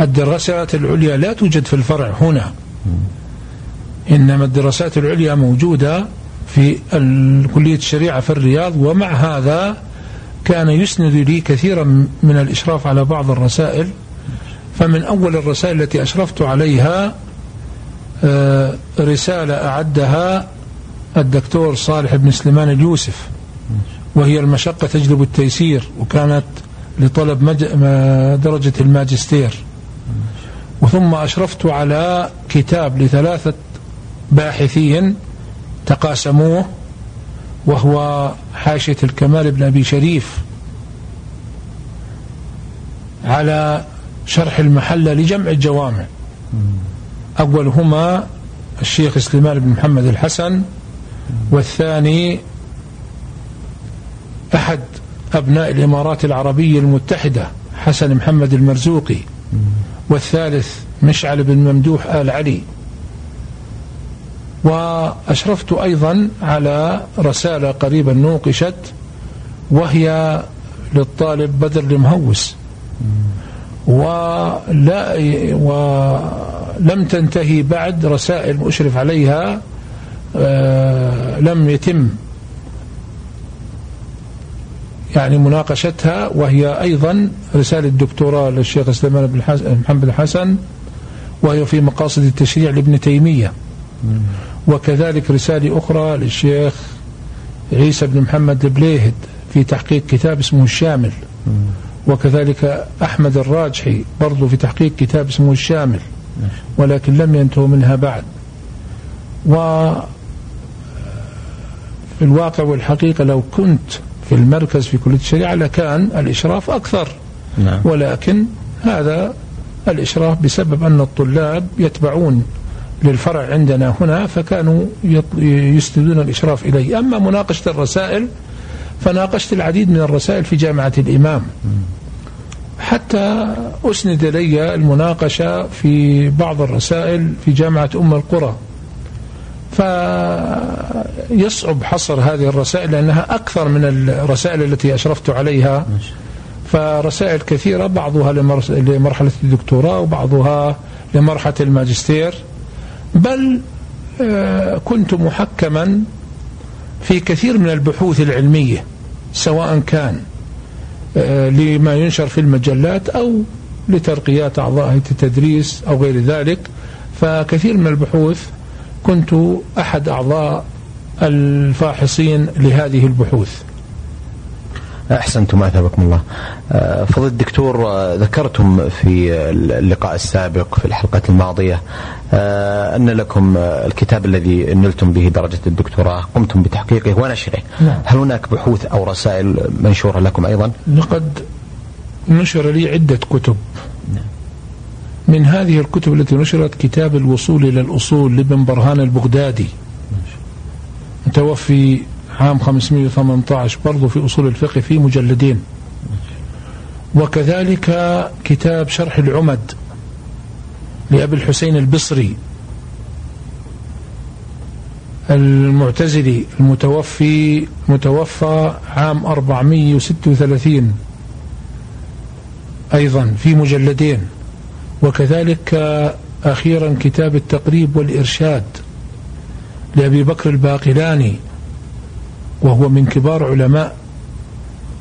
الدراسات العليا لا توجد في الفرع هنا إنما الدراسات العليا موجودة في كلية الشريعة في الرياض ومع هذا كان يسند لي كثيرا من الاشراف على بعض الرسائل فمن أول الرسائل التي أشرفت عليها آه، رسالة أعدها الدكتور صالح بن سليمان اليوسف وهي المشقة تجلب التيسير وكانت لطلب درجة الماجستير. وثم أشرفت على كتاب لثلاثة باحثين تقاسموه وهو حاشية الكمال بن أبي شريف على شرح المحلة لجمع الجوامع. أولهما الشيخ سليمان بن محمد الحسن والثاني أحد أبناء الإمارات العربية المتحدة حسن محمد المرزوقي والثالث مشعل بن ممدوح آل علي. وأشرفت أيضا على رسالة قريبا نوقشت وهي للطالب بدر المهوس. ولا ولم تنتهي بعد رسائل مشرف عليها آه، لم يتم يعني مناقشتها وهي أيضا رسالة دكتوراه للشيخ سليمان بن محمد الحسن وهي في مقاصد التشريع لابن تيمية. وكذلك رسالة أخرى للشيخ عيسى بن محمد البليهد في تحقيق كتاب اسمه الشامل. وكذلك أحمد الراجحي برضو في تحقيق كتاب اسمه الشامل. ولكن لم ينتهوا منها بعد. و في الواقع والحقيقة لو كنت في المركز في كلية الشريعة لكان الإشراف أكثر. نعم. ولكن هذا الإشراف بسبب أن الطلاب يتبعون للفرع عندنا هنا فكانوا يسندون الإشراف إليه. أما مناقشة الرسائل فناقشت العديد من الرسائل في جامعة الإمام. حتى أسند لي المناقشة في بعض الرسائل في جامعة أم القرى. فيصعب حصر هذه الرسائل لأنها أكثر من الرسائل التي أشرفت عليها. فرسائل كثيرة بعضها لمرحلة الدكتوراه وبعضها لمرحلة الماجستير. بل آه، كنت محكما في كثير من البحوث العلمية سواء كان آه، لما ينشر في المجلات أو لترقيات أعضاء التدريس أو غير ذلك. فكثير من البحوث كنت أحد أعضاء الفاحصين لهذه البحوث. أحسنتم أثابكم الله. آه، فضل الدكتور آه، ذكرتم في اللقاء السابق في الحلقة الماضية آه، أن لكم الكتاب الذي نلتم به درجة الدكتوراه قمتم بتحقيقه ونشره نعم. هل هناك بحوث أو رسائل منشورة لكم أيضا؟ لقد نشر لي عدة كتب. نعم. من هذه الكتب التي نشرت كتاب الوصول إلى الأصول لابن برهان البغدادي. متوفي عام 518 برضو في أصول الفقه في مجلدين. وكذلك كتاب شرح العمد لأبي الحسين البصري المعتزلي المتوفي متوفى عام 436 أيضا في مجلدين. وكذلك أخيرا كتاب التقريب والإرشاد لأبي بكر الباقلاني وهو من كبار علماء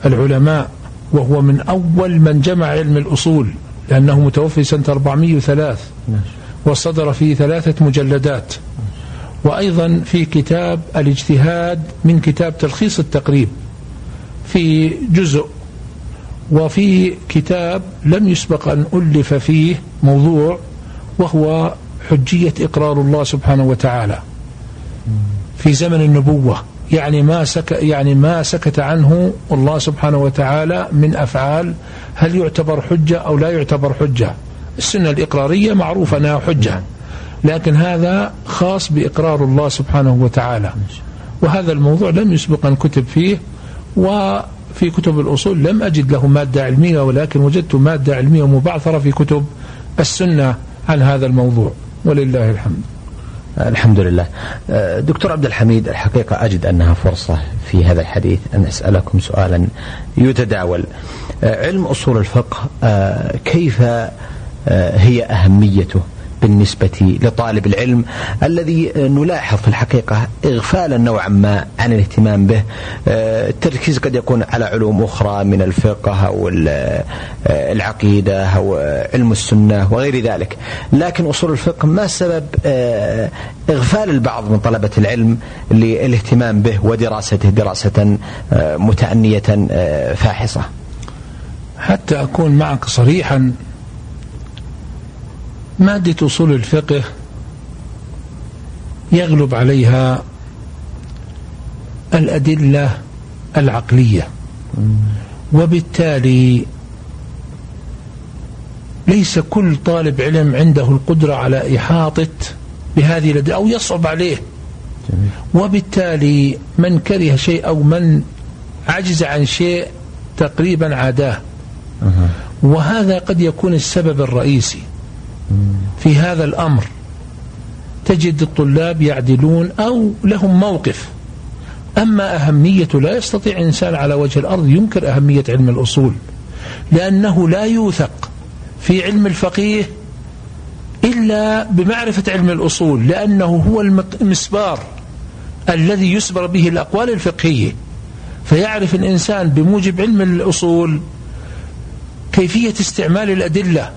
العلماء وهو من أول من جمع علم الأصول لأنه متوفي سنة 403 وصدر في ثلاثة مجلدات. وأيضا في كتاب الاجتهاد من كتاب تلخيص التقريب في جزء وفي كتاب لم يسبق أن ألف فيه موضوع وهو حجية إقرار الله سبحانه وتعالى. في زمن النبوة. يعني ما سك يعني ما سكت عنه الله سبحانه وتعالى من أفعال هل يعتبر حجة أو لا يعتبر حجة. السنة الإقرارية معروفة أنها حجة لكن هذا خاص بإقرار الله سبحانه وتعالى. وهذا الموضوع لم يسبق أن كتب فيه وفي كتب الأصول لم أجد له مادة علمية ولكن وجدت مادة علمية مبعثرة في كتب السنة عن هذا الموضوع. ولله الحمد. الحمد لله آه، دكتور عبد الحميد الحقيقة أجد أنها فرصة في هذا الحديث أن أسألكم سؤالا يتداول. آه، علم أصول الفقه آه، كيف هي أهميته؟ بالنسبة لطالب العلم الذي نلاحظ في الحقيقة إغفالا نوعا ما عن الاهتمام به. آه، التركيز قد يكون على علوم أخرى من الفقه أو آه، العقيدة أو علم السنة وغير ذلك. لكن أصول الفقه ما سبب آه، إغفال البعض من طلبة العلم للاهتمام به ودراسته دراسة متأنية فاحصة. حتى أكون معك صريحا مادة أصول الفقه يغلب عليها الأدلة العقلية. وبالتالي ليس كل طالب علم عنده القدرة على إحاطة بهذه الأدلة أو يصعب عليه. وبالتالي من كره شيء أو من عجز عن شيء تقريبا عاداه. وهذا قد يكون السبب الرئيسي. في هذا الأمر. تجد الطلاب يعدلون أو لهم موقف. أما أهمية لا يستطيع إنسان على وجه الأرض ينكر أهمية علم الأصول. لأنه لا يوثق في علم الفقيه إلا بمعرفة علم الأصول لأنه هو المسبار الذي يسبر به الأقوال الفقهية. فيعرف الإنسان بموجب علم الأصول كيفية استعمال الأدلة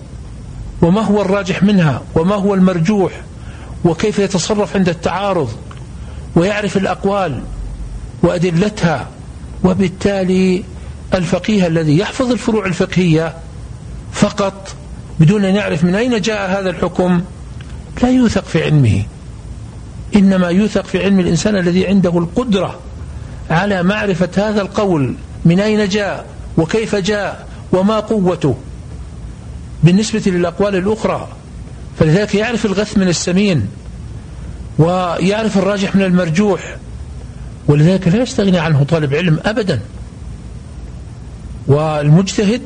وما هو الراجح منها وما هو المرجوح وكيف يتصرف عند التعارض ويعرف الأقوال وأدلتها وبالتالي الفقيه الذي يحفظ الفروع الفقهية فقط بدون أن يعرف من أين جاء هذا الحكم لا يوثق في علمه. إنما يوثق في علم الإنسان الذي عنده القدرة على معرفة هذا القول من أين جاء وكيف جاء وما قوته. بالنسبة للأقوال الأخرى. فلذلك يعرف الغث من السمين ويعرف الراجح من المرجوح ولذلك لا يستغني عنه طالب علم أبدا. والمجتهد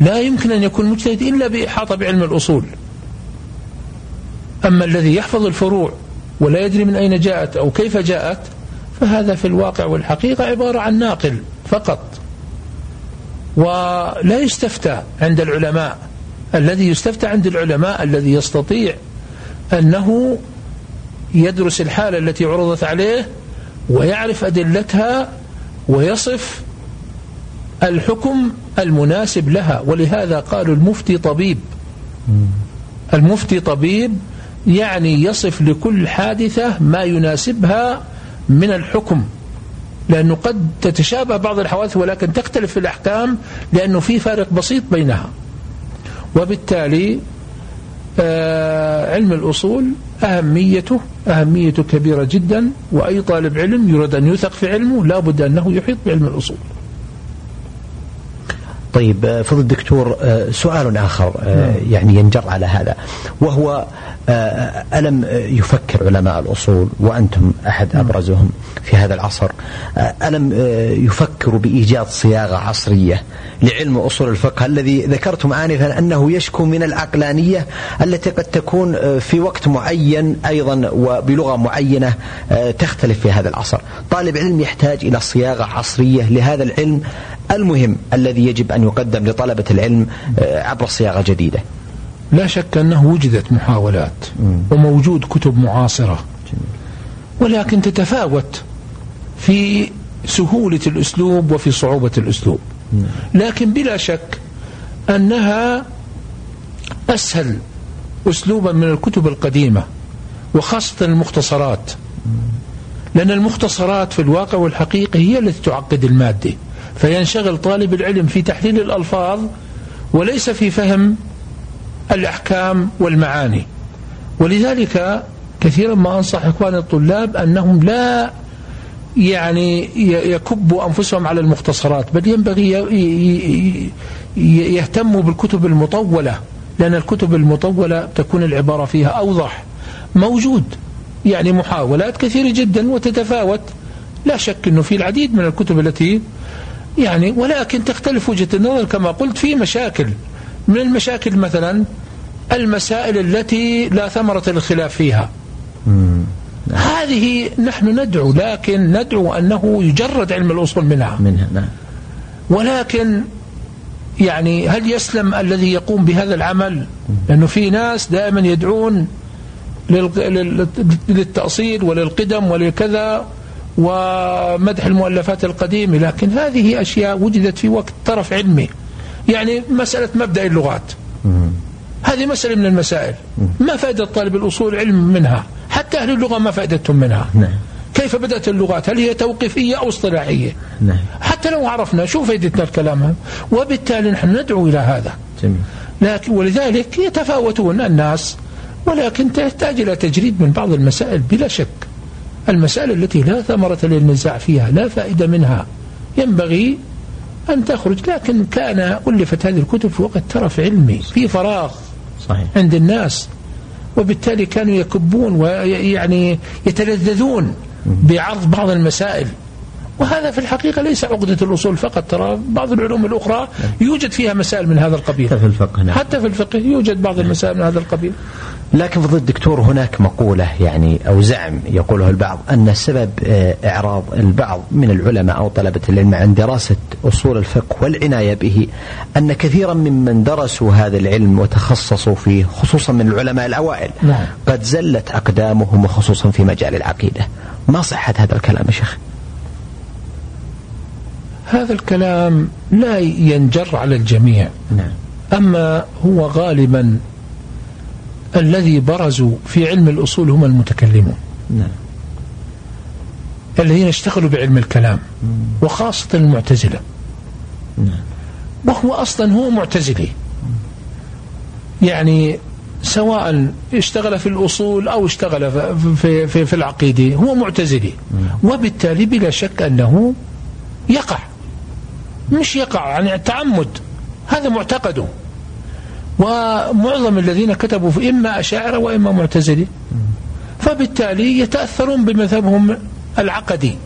لا يمكن أن يكون مجتهد إلا بإحاطة بعلم الأصول. أما الذي يحفظ الفروع ولا يدري من أين جاءت أو كيف جاءت فهذا في الواقع والحقيقة عبارة عن ناقل فقط ولا يستفتى عند العلماء. الذي يستفتى عند العلماء الذي يستطيع أنه يدرس الحالة التي عرضت عليه ويعرف أدلتها ويصف الحكم المناسب لها. ولهذا قالوا المفتي طبيب. المفتي طبيب يعني يصف لكل حادثة ما يناسبها من الحكم. لأنه قد تتشابه بعض الحوادث ولكن تختلف في الأحكام لأنه في فارق بسيط بينها. وبالتالي آه علم الأصول أهميته أهمية كبيرة جدا وأي طالب علم يريد أن يوثق في علمه لا بد أنه يحيط بعلم الأصول. طيب آه، فضل الدكتور آه، سؤال آخر آه، نعم. يعني ينجر على هذا وهو ألم يفكر علماء الأصول وأنتم أحد نعم. أبرزهم في هذا العصر ألم يفكروا بإيجاد صياغة عصرية لعلم أصول الفقه الذي ذكرتم آنفا أنه يشكو من العقلانية التي قد تكون في وقت معين أيضا وبلغة معينة تختلف في هذا العصر طالب علم يحتاج إلى صياغة عصرية لهذا العلم المهم الذي يجب أن يقدم لطلبة العلم آه، عبر صياغة جديدة. لا شك أنه وجدت محاولات وموجود كتب معاصرة. ولكن تتفاوت في سهولة الأسلوب وفي صعوبة الأسلوب. لكن بلا شك أنها أسهل أسلوبا من الكتب القديمة وخاصة المختصرات. لأن المختصرات في الواقع والحقيقة هي التي تعقد المادة. فينشغل طالب العلم في تحليل الألفاظ وليس في فهم الأحكام والمعاني. ولذلك كثيرا ما أنصح إخواني الطلاب أنهم لا يعني يكبوا أنفسهم على المختصرات بل ينبغي يهتموا بالكتب المطولة لأن الكتب المطولة تكون العبارة فيها أوضح موجود يعني محاولات كثيرة جدا وتتفاوت. لا شك أنه في العديد من الكتب التي يعني ولكن تختلف وجهة النظر كما قلت في مشاكل. من المشاكل مثلا المسائل التي لا ثمرة للخلاف فيها. هذه نحن ندعو لكن ندعو أنه يجرد علم الأصول منها. منها نعم. ولكن يعني هل يسلم الذي يقوم بهذا العمل؟ لأنه في ناس دائما يدعون للتأصيل وللقدم ولكذا. ومدح المؤلفات القديمة لكن هذه أشياء وجدت في وقت طرف علمي. يعني مسألة مبدأ اللغات. هذه مسألة من المسائل. ما فائدة طالب الأصول علم منها؟ حتى أهل اللغة ما فائدتهم منها. نعم. كيف بدأت اللغات؟ هل هي توقيفية أو اصطلاحية؟ نعم. حتى لو عرفنا شو فائدتنا الكلام. وبالتالي نحن ندعو إلى هذا. جميل. لكن ولذلك يتفاوتون الناس ولكن تحتاج إلى تجريد من بعض المسائل بلا شك. المسألة التي لا ثمرة للنزاع فيها لا فائدة منها. ينبغي أن تخرج لكن كان ألفت هذه الكتب في وقت ترف علمي في فراغ صحيح. عند الناس. وبالتالي كانوا يكبون ويعني يتلذذون بعرض بعض المسائل. وهذا في الحقيقة ليس عقدة الأصول فقط ترى بعض العلوم الأخرى يوجد فيها مسائل من هذا القبيل حتى في الفقه نعم. حتى في الفقه يوجد بعض المسائل من هذا القبيل لكن فضل الدكتور هناك مقولة يعني أو زعم يقوله البعض أن سبب آه، إعراض البعض من العلماء أو طلبة العلم عن دراسة أصول الفقه والعناية به أن كثيرا ممن درسوا هذا العلم وتخصصوا فيه خصوصا من العلماء الأوائل نعم. قد زلت أقدامهم وخصوصا في مجال العقيدة ما صحة هذا الكلام يا شيخ هذا الكلام لا ينجر على الجميع. نعم. أما هو غالبا الذي برزوا في علم الأصول هم المتكلمون. نعم. الذين اشتغلوا بعلم الكلام وخاصة المعتزلة. نعم. وهو أصلا هو معتزلي. يعني سواء اشتغل في الأصول أو اشتغل في, في, في العقيدة هو معتزلي. وبالتالي بلا شك أنه يقع. مش يقع يعني التعمد هذا معتقده. ومعظم الذين كتبوا في إما أشاعرة وإما معتزلي فبالتالي يتأثرون بمذهبهم العقدي.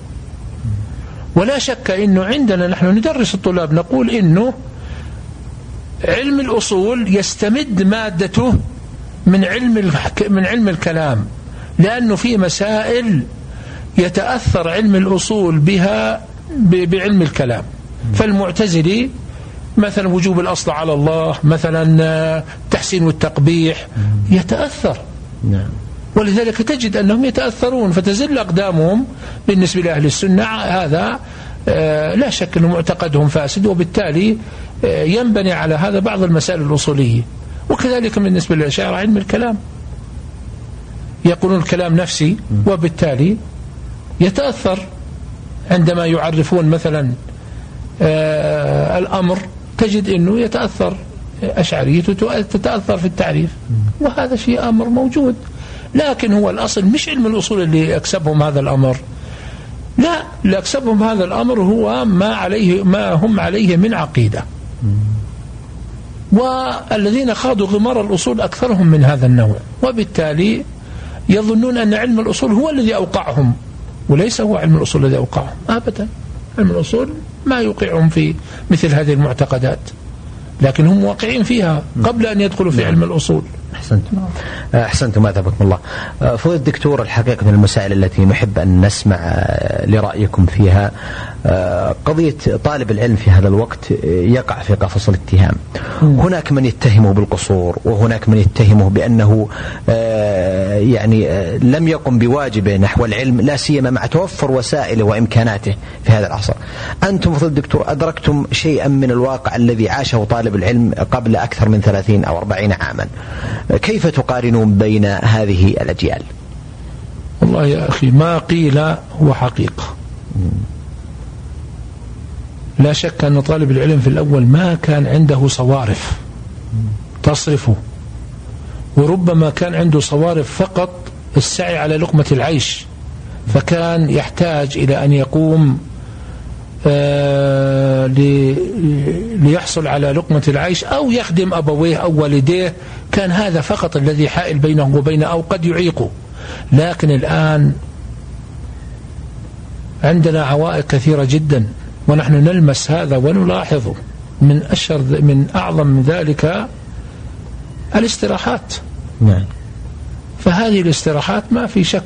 ولا شك أنه عندنا نحن ندرس الطلاب نقول أنه علم الأصول يستمد مادته من علم من علم الكلام. لأنه في مسائل يتأثر علم الأصول بها بعلم الكلام. فالمعتزلي مثلا وجوب الأصل على الله مثلا آه، تحسين والتقبيح يتأثر. نعم. ولذلك تجد أنهم يتأثرون فتزل أقدامهم بالنسبة لأهل السنة. هذا آه، لا شك أن معتقدهم فاسد وبالتالي آه، ينبني على هذا بعض المسائل الأصولية. وكذلك بالنسبة للأشاعرة علم الكلام. يقولون الكلام نفسي وبالتالي يتأثر عندما يعرفون مثلا الأمر تجد أنه يتأثر أشعريته تتأثر في التعريف وهذا شيء أمر موجود. لكن هو الأصل مش علم الأصول اللي أكسبهم هذا الأمر. لا اللي أكسبهم هذا الأمر هو ما عليه ما هم عليه من عقيدة. والذين خاضوا غمار الأصول أكثرهم من هذا النوع. وبالتالي يظنون أن علم الأصول هو الذي أوقعهم وليس هو علم الأصول الذي أوقعهم. أبدا. علم الأصول ما يوقعهم في مثل هذه المعتقدات. لكن هم واقعين فيها قبل أن يدخلوا في علم الأصول. أحسنتم. أحسنتم أثابكم الله. فضيلة الدكتور الحقيقة من المسائل التي نحب أن نسمع لرأيكم فيها. قضية طالب العلم في هذا الوقت يقع في قفص الاتهام. هناك من يتهمه بالقصور وهناك من يتهمه بأنه يعني لم يقم بواجبه نحو العلم لا سيما مع توفر وسائله وإمكاناته في هذا العصر. أنتم فضل الدكتور أدركتم شيئا من الواقع الذي عاشه طالب العلم قبل أكثر من ثلاثين أو أربعين عاما؟ كيف تقارنون بين هذه الأجيال؟ والله يا أخي ما قيل هو حقيقة. لا شك أن طالب العلم في الأول ما كان عنده صوارف تصرفه وربما كان عنده صوارف فقط السعي على لقمة العيش فكان يحتاج إلى أن يقوم آه ليحصل على لقمة العيش أو يخدم أبويه أو والديه كان هذا فقط الذي حائل بينه وبين أو قد يعيقه. لكن الآن عندنا عوائق كثيرة جدا. ونحن نلمس هذا ونلاحظه من أشهر من أعظم من ذلك الاستراحات. نعم. فهذه الاستراحات ما في شك.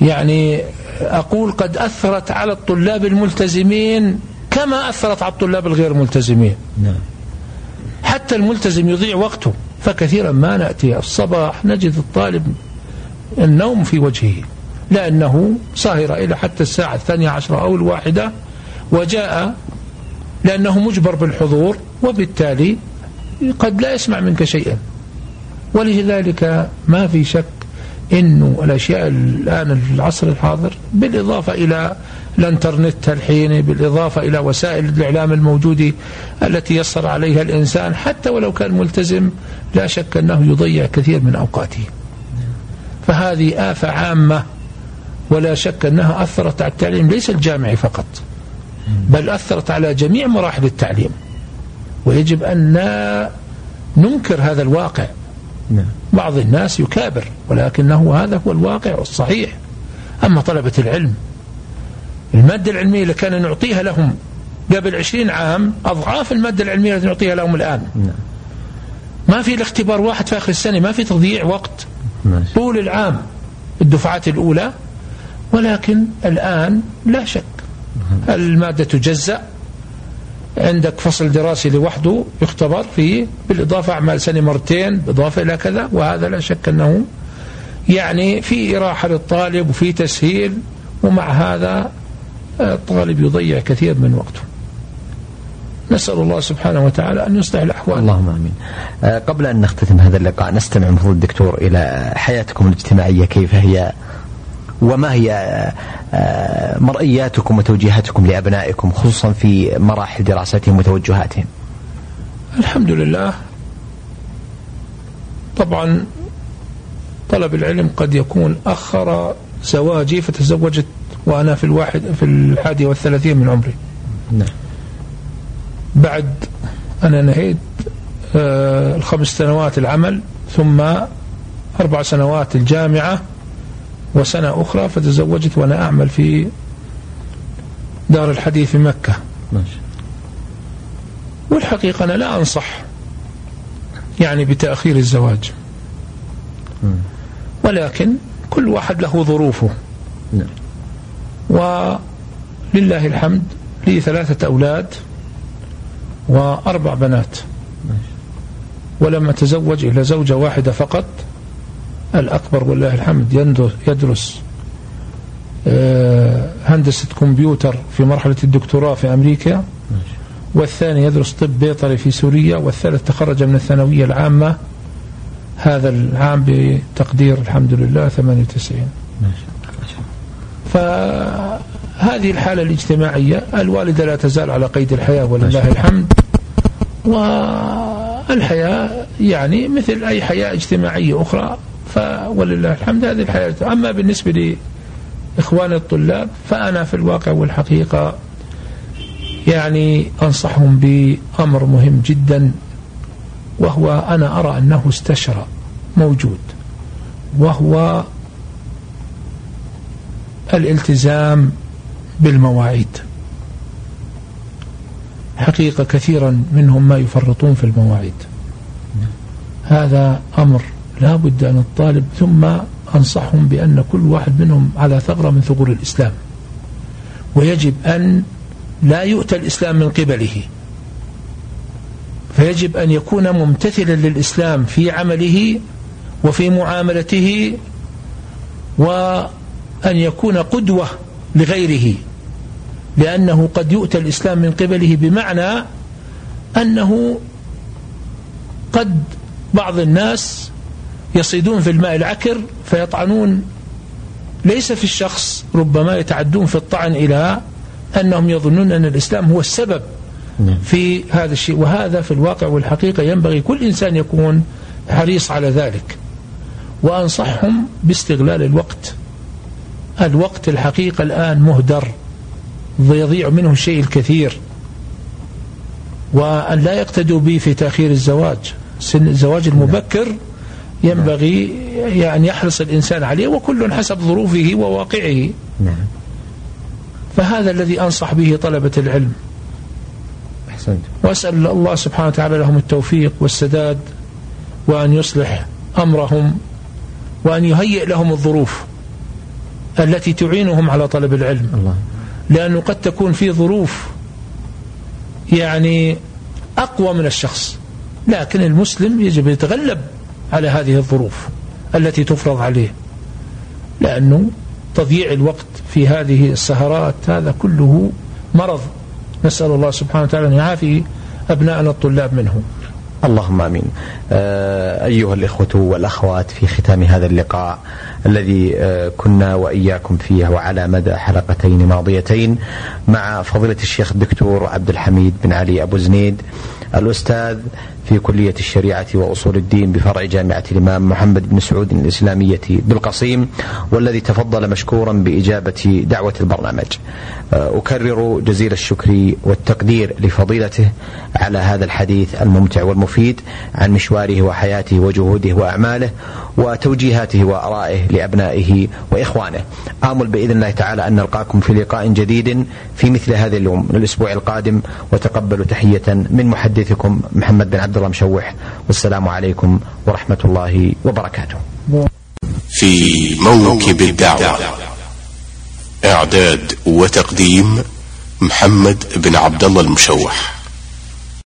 يعني أقول قد أثرت على الطلاب الملتزمين كما أثرت على الطلاب الغير ملتزمين. نعم. حتى الملتزم يضيع وقته فكثيرا ما نأتي. الصباح نجد الطالب النوم في وجهه. لأنه سهر إلى حتى الساعة الثانية عشرة أو الواحدة وجاء لأنه مجبر بالحضور وبالتالي قد لا يسمع منك شيئا ولذلك ما في شك إنه الأشياء الآن في العصر الحاضر بالإضافة إلى الإنترنت الحين بالإضافة إلى وسائل الإعلام الموجودة التي يسر عليها الإنسان حتى ولو كان ملتزم لا شك أنه يضيع كثير من أوقاته. فهذه آفة عامة ولا شك أنها أثرت على التعليم ليس الجامعي فقط بل أثرت على جميع مراحل التعليم. ويجب أن لا ننكر هذا الواقع نعم. بعض الناس يكابر ولكنه هذا هو الواقع الصحيح أما طلبة العلم المادة العلمية اللي كان نعطيها لهم قبل عشرين عام أضعاف المادة العلمية التي نعطيها لهم الآن نعم. ما في الاختبار واحد في آخر السنة ما في تضييع وقت. طول العام الدفعات الأولى ولكن الآن لا شك. المادة تجزأ. عندك فصل دراسي لوحده يختبر فيه بالإضافة أعمال سنة مرتين بالإضافة إلى كذا وهذا لا شك أنه يعني في إراحة للطالب وفي تسهيل ومع هذا الطالب يضيع كثير من وقته. نسأل الله سبحانه وتعالى أن يصلح الأحوال. اللهم آمين. آه، قبل أن نختتم هذا اللقاء نستمع فضل الدكتور إلى حياتكم الاجتماعية كيف هي وما هي آه، مرئياتكم وتوجيهاتكم لأبنائكم خصوصا في مراحل دراستهم وتوجهاتهم؟ الحمد لله. طبعا طلب العلم قد يكون أخر زواجي فتزوجت وأنا في الواحد في الحادي والثلاثين من عمري. نعم. بعد أنا نهيت آه الخمس سنوات العمل ثم أربع سنوات الجامعة وسنة أخرى فتزوجت وأنا أعمل في دار الحديث في مكة. ماشي. والحقيقة أنا لا أنصح يعني بتأخير الزواج. ولكن كل واحد له ظروفه. نعم. ولله الحمد لي ثلاثة أولاد وأربع بنات. ولم أتزوج إلا زوجة واحدة فقط. الأكبر والله الحمد يدرس آه، هندسة كمبيوتر في مرحلة الدكتوراه في أمريكا والثاني يدرس طب بيطري في سوريا والثالث تخرج من الثانوية العامة. هذا العام بتقدير الحمد لله 98 فهذه الحالة الاجتماعية الوالدة لا تزال على قيد الحياة ولله الحمد. والحياة يعني مثل أي حياة اجتماعية أخرى فولله الحمد هذه الحياة. أما بالنسبة لإخوان الطلاب فأنا في الواقع والحقيقة يعني أنصحهم بأمر مهم جدا وهو أنا أرى أنه استشرى موجود وهو الالتزام بالمواعيد. حقيقة كثيرا منهم ما يفرطون في المواعيد. هذا أمر لا بد أن الطالب ثم أنصحهم بأن كل واحد منهم على ثغرة من ثغور الإسلام. ويجب أن لا يؤتى الإسلام من قبله. فيجب أن يكون ممتثلا للإسلام في عمله وفي معاملته وأن يكون قدوة لغيره لأنه قد يؤتى الإسلام من قبله بمعنى أنه قد بعض الناس يصيدون في الماء العكر فيطعنون. ليس في الشخص ربما يتعدون في الطعن إلى أنهم يظنون أن الإسلام هو السبب نعم. في هذا الشيء. وهذا في الواقع والحقيقة ينبغي كل إنسان يكون حريص على ذلك. وأنصحهم باستغلال الوقت. الوقت الحقيقة الآن مهدر. يضيع منه الشيء الكثير. وأن لا يقتدوا به في تأخير الزواج. سن الزواج المبكر ينبغي يعني يحرص الإنسان عليه وكل حسب ظروفه وواقعه نعم. فهذا الذي أنصح به طلبة العلم أحسنت. وأسأل الله سبحانه وتعالى لهم التوفيق والسداد وأن يصلح أمرهم وأن يهيئ لهم الظروف التي تعينهم على طلب العلم الله. لأنه قد تكون في ظروف يعني أقوى من الشخص لكن المسلم يجب يتغلب على هذه الظروف التي تفرض عليه. لأنه تضييع الوقت في هذه السهرات هذا كله مرض. نسأل الله سبحانه وتعالى أن يعافي أبناءنا الطلاب منه. اللهم آمين. آه أيها الإخوة والأخوات في ختام هذا اللقاء الذي آه كنا وإياكم فيه وعلى مدى حلقتين ماضيتين مع فضيلة الشيخ الدكتور عبد الحميد بن علي أبو زنيد الأستاذ في كلية الشريعة وأصول الدين بفرع جامعة الإمام محمد بن سعود الإسلامية بالقصيم والذي تفضل مشكورا بإجابة دعوة البرنامج. آه، أكرر جزيل الشكر والتقدير لفضيلته على هذا الحديث الممتع والمفيد عن مشواره وحياته وجهوده وأعماله. وتوجيهاته وآرائه لأبنائه وإخوانه. آمل بإذن الله تعالى أن نلقاكم في لقاء جديد في مثل هذا اليوم الأسبوع القادم. وتقبلوا تحية من محدثكم محمد بن عبد الله مشوح. والسلام عليكم ورحمة الله وبركاته. في موكب الدعوة إعداد وتقديم محمد بن عبد الله المشوح.